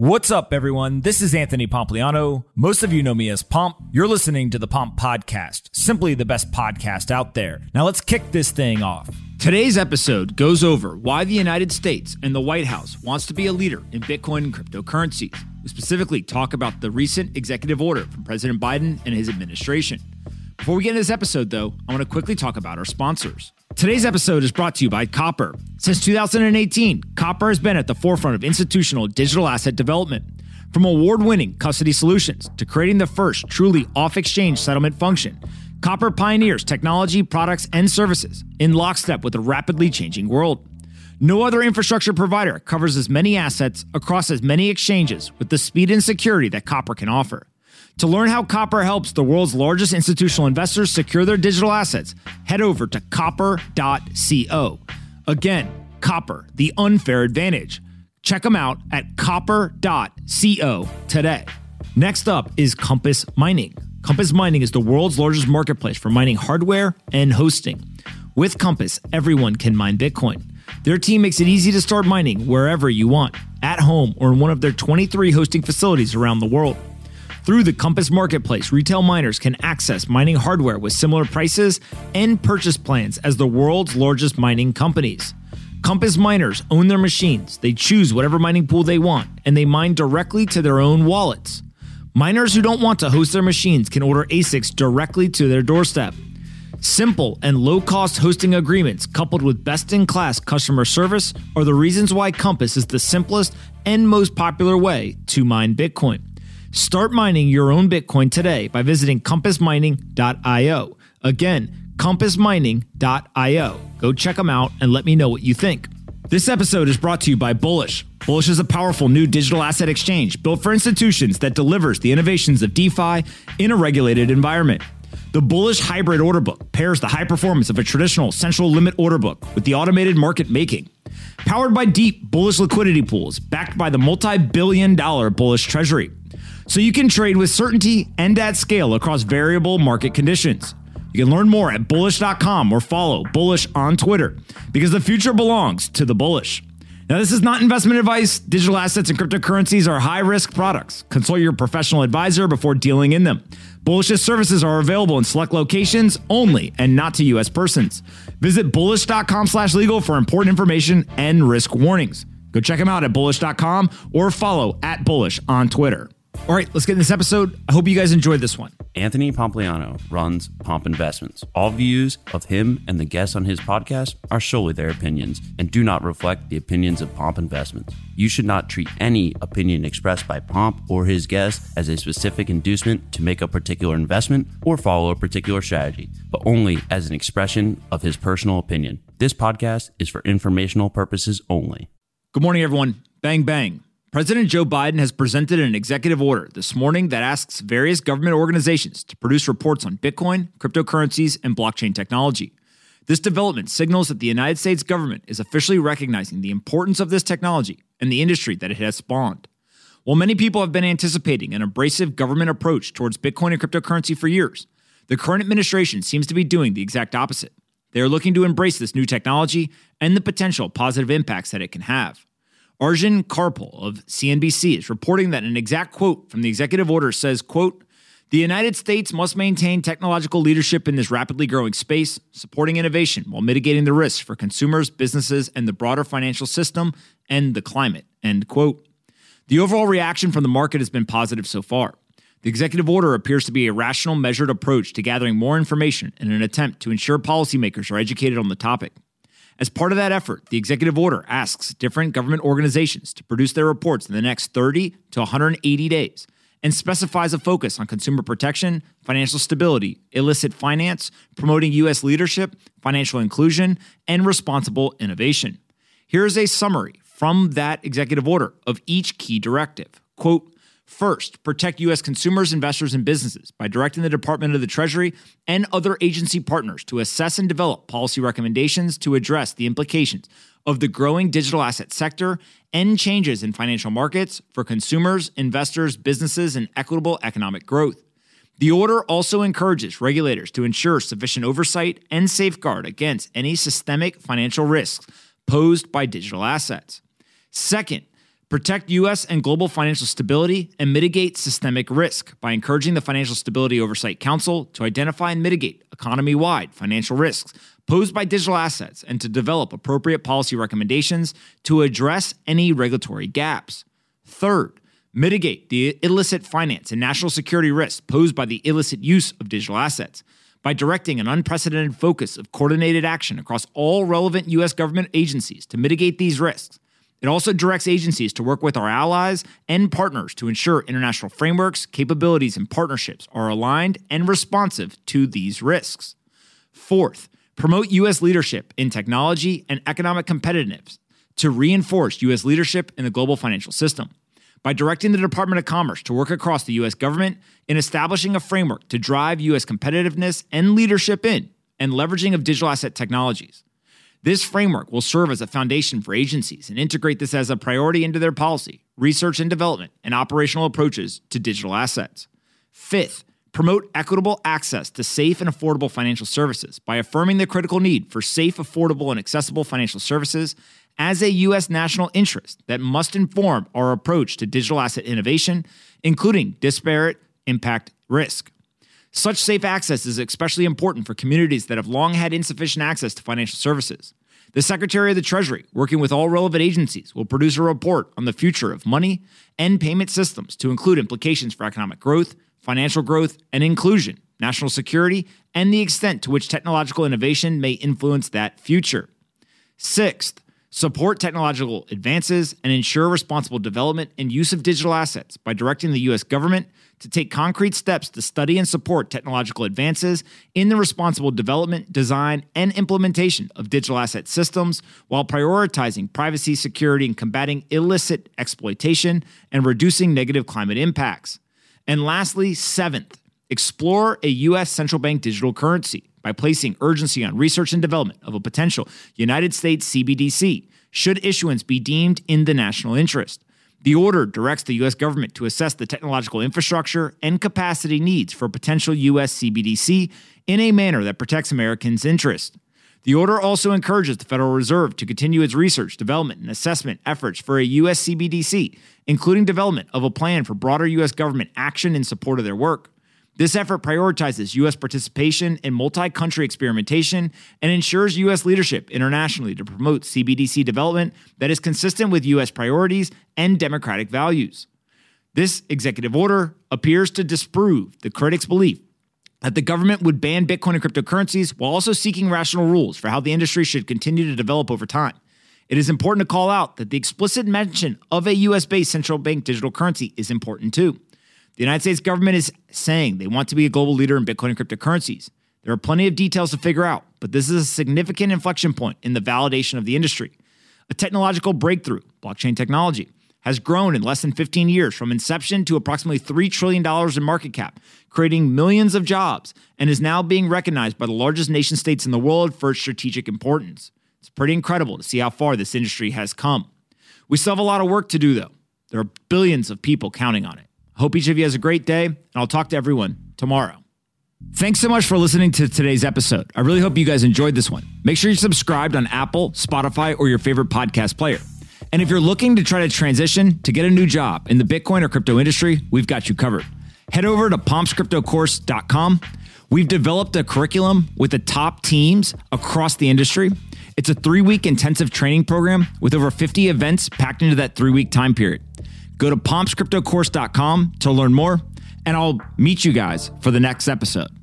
What's up, everyone? This is Anthony Pompliano. Most of you know me as Pomp. You're listening to the Pomp Podcast, simply the best podcast out there. Now let's kick this thing off. Today's episode goes over why the United States and the White House wants to be a leader in Bitcoin and cryptocurrencies. We specifically talk about the recent executive order from President Biden and his administration. Before we get into this episode, though, I want to quickly talk about our sponsors. Today's episode is brought to you by Copper. Since 2018, Copper has been at the forefront of institutional digital asset development. From award winning custody solutions to creating the first truly off exchange settlement function, Copper pioneers technology, products, and services in lockstep with a rapidly changing world. No other infrastructure provider covers as many assets across as many exchanges with the speed and security that Copper can offer. To learn how Copper helps the world's largest institutional investors secure their digital assets, head over to copper.co. Again, Copper, the unfair advantage. Check them out at copper.co today. Next up is Compass Mining. Compass Mining is the world's largest marketplace for mining hardware and hosting. With Compass, everyone can mine Bitcoin. Their team makes it easy to start mining wherever you want, at home or in one of their 23 hosting facilities around the world. Through the Compass Marketplace, retail miners can access mining hardware with similar prices and purchase plans as the world's largest mining companies. Compass miners own their machines, they choose whatever mining pool they want, and they mine directly to their own wallets. Miners who don't want to host their machines can order ASICs directly to their doorstep. Simple and low cost hosting agreements coupled with best in class customer service are the reasons why Compass is the simplest and most popular way to mine Bitcoin. Start mining your own Bitcoin today by visiting compassmining.io. Again, compassmining.io. Go check them out and let me know what you think. This episode is brought to you by Bullish. Bullish is a powerful new digital asset exchange built for institutions that delivers the innovations of DeFi in a regulated environment. The Bullish Hybrid Order Book pairs the high performance of a traditional central limit order book with the automated market making. Powered by deep bullish liquidity pools backed by the multi billion dollar bullish treasury so you can trade with certainty and at scale across variable market conditions. You can learn more at bullish.com or follow Bullish on Twitter because the future belongs to the bullish. Now, this is not investment advice. Digital assets and cryptocurrencies are high risk products. Consult your professional advisor before dealing in them. Bullish's services are available in select locations only and not to U.S. persons. Visit bullish.com slash legal for important information and risk warnings. Go check them out at bullish.com or follow at bullish on Twitter. All right, let's get in this episode. I hope you guys enjoyed this one. Anthony Pompliano runs Pomp Investments. All views of him and the guests on his podcast are solely their opinions and do not reflect the opinions of Pomp Investments. You should not treat any opinion expressed by Pomp or his guests as a specific inducement to make a particular investment or follow a particular strategy, but only as an expression of his personal opinion. This podcast is for informational purposes only. Good morning, everyone. Bang, bang. President Joe Biden has presented an executive order this morning that asks various government organizations to produce reports on Bitcoin, cryptocurrencies, and blockchain technology. This development signals that the United States government is officially recognizing the importance of this technology and the industry that it has spawned. While many people have been anticipating an abrasive government approach towards Bitcoin and cryptocurrency for years, the current administration seems to be doing the exact opposite. They are looking to embrace this new technology and the potential positive impacts that it can have. Arjun Kharpal of CNBC is reporting that an exact quote from the executive order says, quote, the United States must maintain technological leadership in this rapidly growing space, supporting innovation while mitigating the risks for consumers, businesses, and the broader financial system and the climate. End quote. The overall reaction from the market has been positive so far. The executive order appears to be a rational, measured approach to gathering more information in an attempt to ensure policymakers are educated on the topic. As part of that effort, the executive order asks different government organizations to produce their reports in the next 30 to 180 days and specifies a focus on consumer protection, financial stability, illicit finance, promoting U.S. leadership, financial inclusion, and responsible innovation. Here is a summary from that executive order of each key directive. Quote, First, protect U.S. consumers, investors, and businesses by directing the Department of the Treasury and other agency partners to assess and develop policy recommendations to address the implications of the growing digital asset sector and changes in financial markets for consumers, investors, businesses, and equitable economic growth. The order also encourages regulators to ensure sufficient oversight and safeguard against any systemic financial risks posed by digital assets. Second, Protect U.S. and global financial stability and mitigate systemic risk by encouraging the Financial Stability Oversight Council to identify and mitigate economy wide financial risks posed by digital assets and to develop appropriate policy recommendations to address any regulatory gaps. Third, mitigate the illicit finance and national security risks posed by the illicit use of digital assets by directing an unprecedented focus of coordinated action across all relevant U.S. government agencies to mitigate these risks it also directs agencies to work with our allies and partners to ensure international frameworks, capabilities, and partnerships are aligned and responsive to these risks. Fourth, promote U.S. leadership in technology and economic competitiveness to reinforce U.S. leadership in the global financial system by directing the Department of Commerce to work across the U.S. government in establishing a framework to drive U.S. competitiveness and leadership in and leveraging of digital asset technologies. This framework will serve as a foundation for agencies and integrate this as a priority into their policy, research and development, and operational approaches to digital assets. Fifth, promote equitable access to safe and affordable financial services by affirming the critical need for safe, affordable, and accessible financial services as a U.S. national interest that must inform our approach to digital asset innovation, including disparate impact risk. Such safe access is especially important for communities that have long had insufficient access to financial services. The Secretary of the Treasury, working with all relevant agencies, will produce a report on the future of money and payment systems to include implications for economic growth, financial growth, and inclusion, national security, and the extent to which technological innovation may influence that future. Sixth, support technological advances and ensure responsible development and use of digital assets by directing the U.S. government to take concrete steps to study and support technological advances in the responsible development, design, and implementation of digital asset systems while prioritizing privacy, security, and combating illicit exploitation and reducing negative climate impacts. And lastly, seventh, explore a U.S. central bank digital currency by placing urgency on research and development of a potential United States CBDC should issuance be deemed in the national interest. The order directs the U.S. government to assess the technological infrastructure and capacity needs for a potential U.S. CBDC in a manner that protects Americans' interests. The order also encourages the Federal Reserve to continue its research, development, and assessment efforts for a U.S. CBDC, including development of a plan for broader U.S. government action in support of their work. This effort prioritizes U.S. participation in multi country experimentation and ensures U.S. leadership internationally to promote CBDC development that is consistent with U.S. priorities and democratic values. This executive order appears to disprove the critics' belief that the government would ban Bitcoin and cryptocurrencies while also seeking rational rules for how the industry should continue to develop over time. It is important to call out that the explicit mention of a US based central bank digital currency is important too. The United States government is saying they want to be a global leader in Bitcoin and cryptocurrencies. There are plenty of details to figure out, but this is a significant inflection point in the validation of the industry. A technological breakthrough, blockchain technology, has grown in less than 15 years from inception to approximately $3 trillion in market cap, creating millions of jobs, and is now being recognized by the largest nation states in the world for its strategic importance. It's pretty incredible to see how far this industry has come. We still have a lot of work to do, though. There are billions of people counting on it. Hope each of you has a great day, and I'll talk to everyone tomorrow. Thanks so much for listening to today's episode. I really hope you guys enjoyed this one. Make sure you're subscribed on Apple, Spotify, or your favorite podcast player. And if you're looking to try to transition to get a new job in the Bitcoin or crypto industry, we've got you covered. Head over to pompscryptocourse.com. We've developed a curriculum with the top teams across the industry. It's a three week intensive training program with over 50 events packed into that three week time period. Go to pompscryptocourse.com to learn more, and I'll meet you guys for the next episode.